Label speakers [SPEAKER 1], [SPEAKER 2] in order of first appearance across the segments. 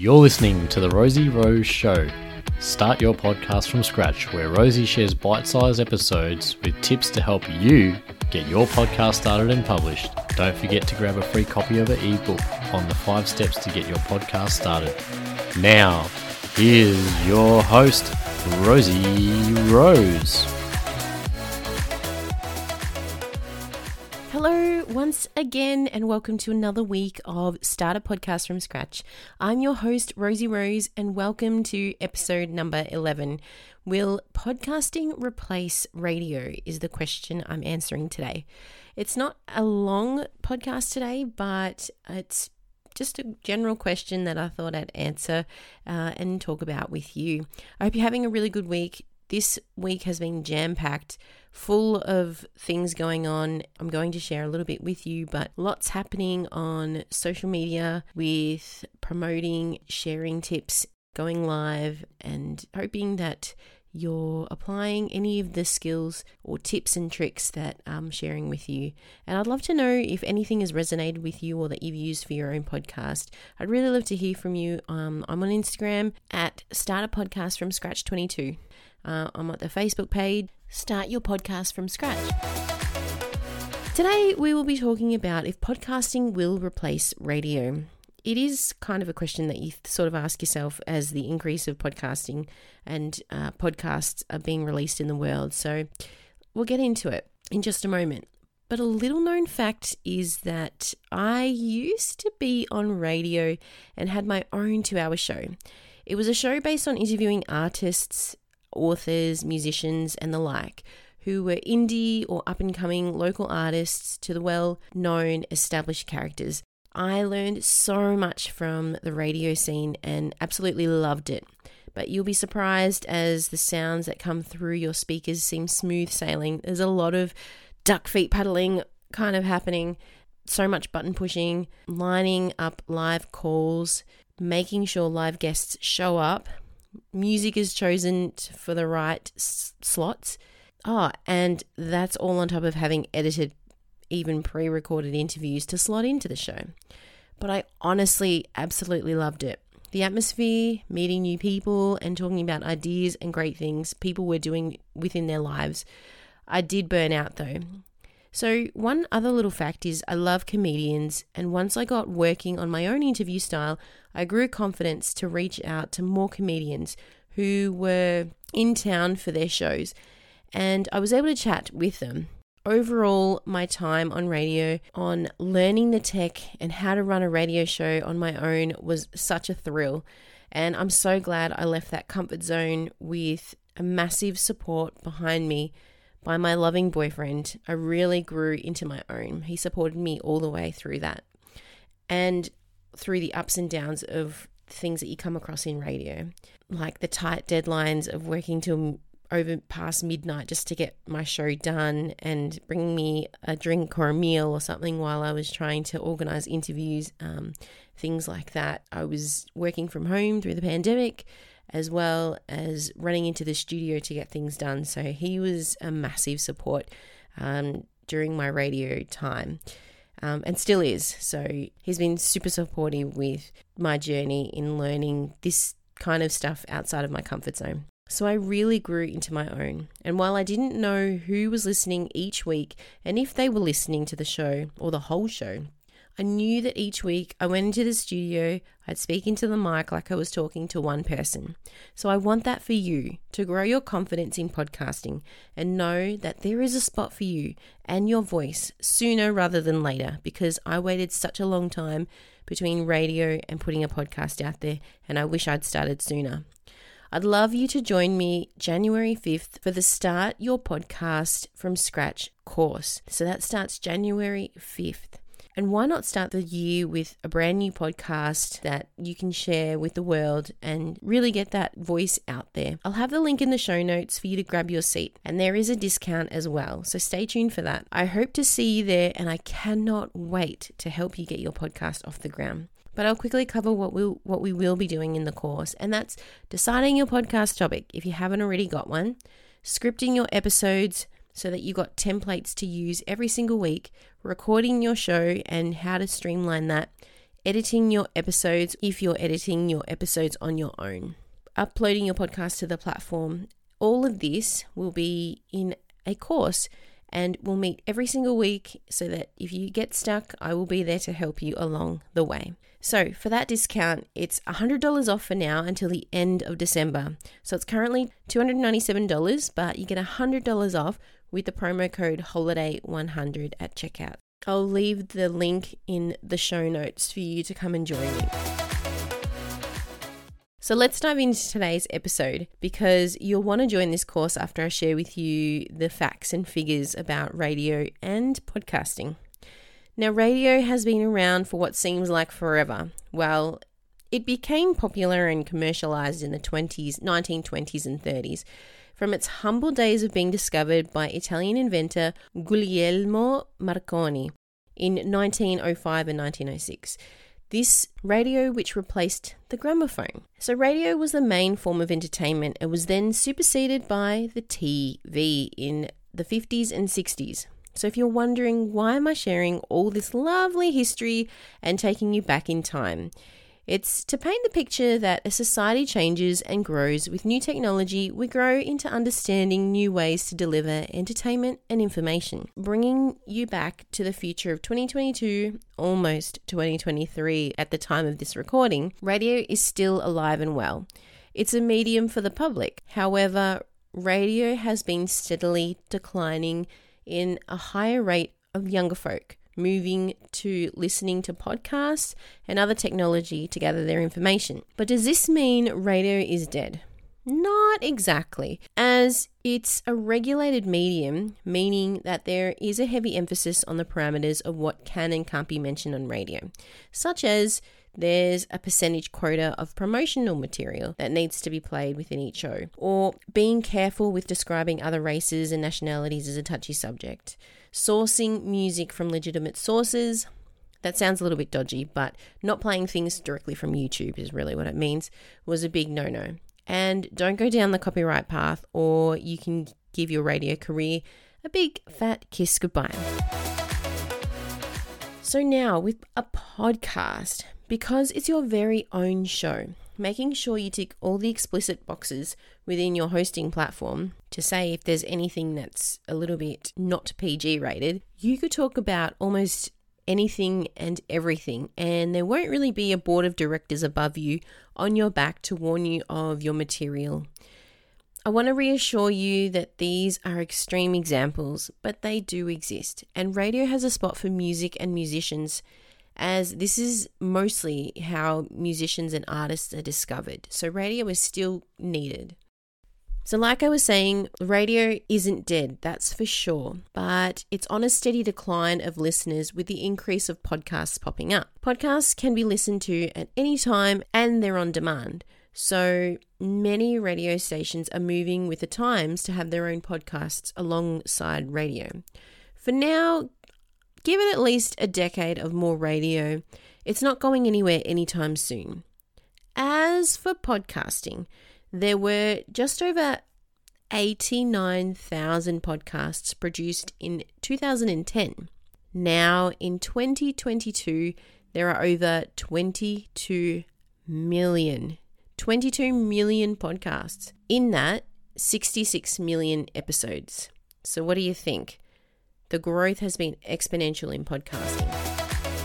[SPEAKER 1] You're listening to The Rosie Rose Show. Start your podcast from scratch, where Rosie shares bite sized episodes with tips to help you get your podcast started and published. Don't forget to grab a free copy of her ebook on the five steps to get your podcast started. Now, here's your host, Rosie Rose.
[SPEAKER 2] Hello, once again, and welcome to another week of Start a Podcast from Scratch. I'm your host, Rosie Rose, and welcome to episode number 11. Will podcasting replace radio? Is the question I'm answering today. It's not a long podcast today, but it's just a general question that I thought I'd answer uh, and talk about with you. I hope you're having a really good week. This week has been jam packed full of things going on. I'm going to share a little bit with you, but lots happening on social media with promoting, sharing tips, going live, and hoping that you're applying any of the skills or tips and tricks that I'm sharing with you. And I'd love to know if anything has resonated with you or that you've used for your own podcast. I'd really love to hear from you. Um, I'm on Instagram at Start a Podcast from Scratch 22. Uh, I'm at the Facebook page Start Your Podcast from Scratch. Today, we will be talking about if podcasting will replace radio. It is kind of a question that you sort of ask yourself as the increase of podcasting and uh, podcasts are being released in the world. So, we'll get into it in just a moment. But a little known fact is that I used to be on radio and had my own two hour show. It was a show based on interviewing artists authors, musicians, and the like, who were indie or up and coming local artists to the well known established characters. I learned so much from the radio scene and absolutely loved it. But you'll be surprised as the sounds that come through your speakers seem smooth sailing. There's a lot of duck feet paddling kind of happening, so much button pushing, lining up live calls, making sure live guests show up, music is chosen for the right s- slots. Oh, and that's all on top of having edited even pre recorded interviews to slot into the show. But I honestly absolutely loved it. The atmosphere, meeting new people, and talking about ideas and great things people were doing within their lives. I did burn out though. So, one other little fact is I love comedians, and once I got working on my own interview style, I grew confidence to reach out to more comedians who were in town for their shows, and I was able to chat with them. Overall, my time on radio, on learning the tech and how to run a radio show on my own, was such a thrill. And I'm so glad I left that comfort zone with a massive support behind me by my loving boyfriend, I really grew into my own. He supported me all the way through that and through the ups and downs of things that you come across in radio, like the tight deadlines of working till over past midnight just to get my show done and bringing me a drink or a meal or something while I was trying to organize interviews, um, things like that. I was working from home through the pandemic as well as running into the studio to get things done. So he was a massive support um, during my radio time. Um, and still is. So he's been super supportive with my journey in learning this kind of stuff outside of my comfort zone. So I really grew into my own. And while I didn't know who was listening each week and if they were listening to the show or the whole show, I knew that each week I went into the studio, I'd speak into the mic like I was talking to one person. So I want that for you to grow your confidence in podcasting and know that there is a spot for you and your voice sooner rather than later because I waited such a long time between radio and putting a podcast out there and I wish I'd started sooner. I'd love you to join me January 5th for the Start Your Podcast from Scratch course. So that starts January 5th. And why not start the year with a brand new podcast that you can share with the world and really get that voice out there? I'll have the link in the show notes for you to grab your seat, and there is a discount as well. So stay tuned for that. I hope to see you there, and I cannot wait to help you get your podcast off the ground. But I'll quickly cover what we we'll, what we will be doing in the course, and that's deciding your podcast topic if you haven't already got one, scripting your episodes, so that you got templates to use every single week, recording your show and how to streamline that, editing your episodes if you're editing your episodes on your own, uploading your podcast to the platform. All of this will be in a course and we'll meet every single week so that if you get stuck, I will be there to help you along the way. So, for that discount, it's $100 off for now until the end of December. So, it's currently $297, but you get $100 off with the promo code HOLIDAY100 at checkout. I'll leave the link in the show notes for you to come and join me. So let's dive into today's episode because you'll want to join this course after I share with you the facts and figures about radio and podcasting. Now, radio has been around for what seems like forever. Well, it became popular and commercialized in the 20s, 1920s, and 30s from its humble days of being discovered by Italian inventor Guglielmo Marconi in 1905 and 1906 this radio which replaced the gramophone. So, radio was the main form of entertainment. It was then superseded by the TV in the 50s and 60s. So, if you're wondering why am I sharing all this lovely history and taking you back in time, it's to paint the picture that a society changes and grows with new technology, we grow into understanding new ways to deliver entertainment and information. Bringing you back to the future of 2022, almost 2023 at the time of this recording, radio is still alive and well. It's a medium for the public. However, radio has been steadily declining in a higher rate of younger folk moving to listening to podcasts and other technology to gather their information. But does this mean radio is dead? Not exactly, as it's a regulated medium, meaning that there is a heavy emphasis on the parameters of what can and can't be mentioned on radio, such as there's a percentage quota of promotional material that needs to be played within each show, or being careful with describing other races and nationalities is a touchy subject sourcing music from legitimate sources. That sounds a little bit dodgy, but not playing things directly from YouTube is really what it means, was a big no no. And don't go down the copyright path, or you can give your radio career a big fat kiss goodbye. So, now with a podcast, because it's your very own show, making sure you tick all the explicit boxes within your hosting platform to say if there's anything that's a little bit not PG rated, you could talk about almost anything and everything, and there won't really be a board of directors above you on your back to warn you of your material. I want to reassure you that these are extreme examples, but they do exist, and radio has a spot for music and musicians as this is mostly how musicians and artists are discovered. So, radio is still needed. So, like I was saying, radio isn't dead, that's for sure, but it's on a steady decline of listeners with the increase of podcasts popping up. Podcasts can be listened to at any time and they're on demand. So, many radio stations are moving with the times to have their own podcasts alongside radio. For now, Give it at least a decade of more radio. It's not going anywhere anytime soon. As for podcasting, there were just over 89,000 podcasts produced in 2010. Now, in 2022, there are over 22 million. 22 million podcasts. In that, 66 million episodes. So, what do you think? The growth has been exponential in podcasting.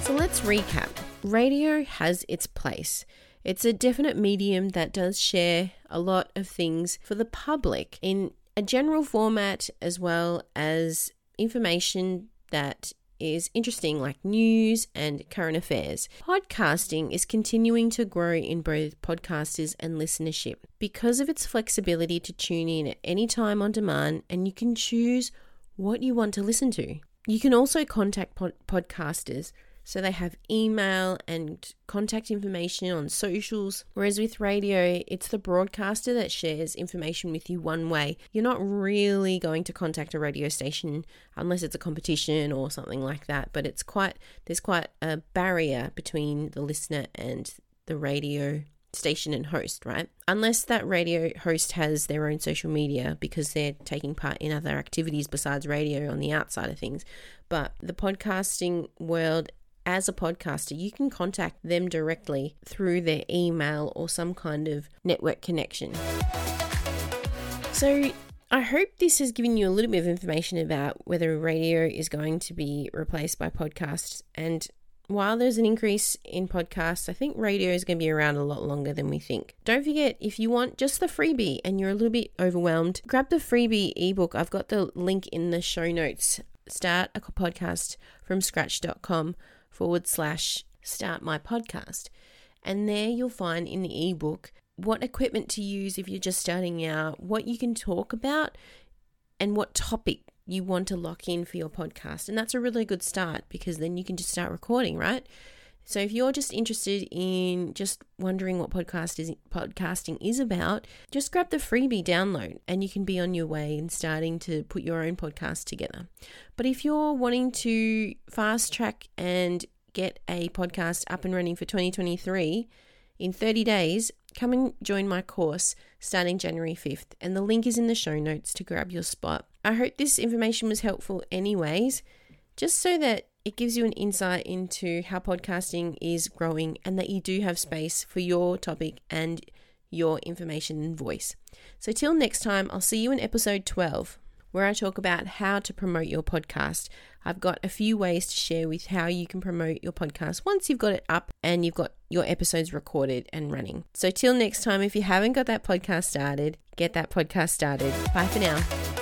[SPEAKER 2] So let's recap. Radio has its place. It's a definite medium that does share a lot of things for the public in a general format as well as information that is interesting, like news and current affairs. Podcasting is continuing to grow in both podcasters and listenership because of its flexibility to tune in at any time on demand, and you can choose what you want to listen to. You can also contact pod- podcasters so they have email and contact information on socials. Whereas with radio, it's the broadcaster that shares information with you one way. You're not really going to contact a radio station unless it's a competition or something like that, but it's quite there's quite a barrier between the listener and the radio station and host, right? Unless that radio host has their own social media because they're taking part in other activities besides radio on the outside of things. But the podcasting world as a podcaster, you can contact them directly through their email or some kind of network connection. So, I hope this has given you a little bit of information about whether radio is going to be replaced by podcasts. And while there's an increase in podcasts, I think radio is going to be around a lot longer than we think. Don't forget, if you want just the freebie and you're a little bit overwhelmed, grab the freebie ebook. I've got the link in the show notes. Start a podcast from scratch.com forward slash start my podcast. And there you'll find in the ebook what equipment to use if you're just starting out, what you can talk about, and what topic you want to lock in for your podcast. And that's a really good start because then you can just start recording, right? So if you're just interested in just wondering what podcast is podcasting is about, just grab the freebie download and you can be on your way and starting to put your own podcast together. But if you're wanting to fast track and get a podcast up and running for 2023 in 30 days, come and join my course starting January 5th, and the link is in the show notes to grab your spot. I hope this information was helpful, anyways, just so that it gives you an insight into how podcasting is growing and that you do have space for your topic and your information and voice. So, till next time, I'll see you in episode 12 where I talk about how to promote your podcast. I've got a few ways to share with how you can promote your podcast once you've got it up and you've got your episodes recorded and running. So, till next time, if you haven't got that podcast started, get that podcast started. Bye for now.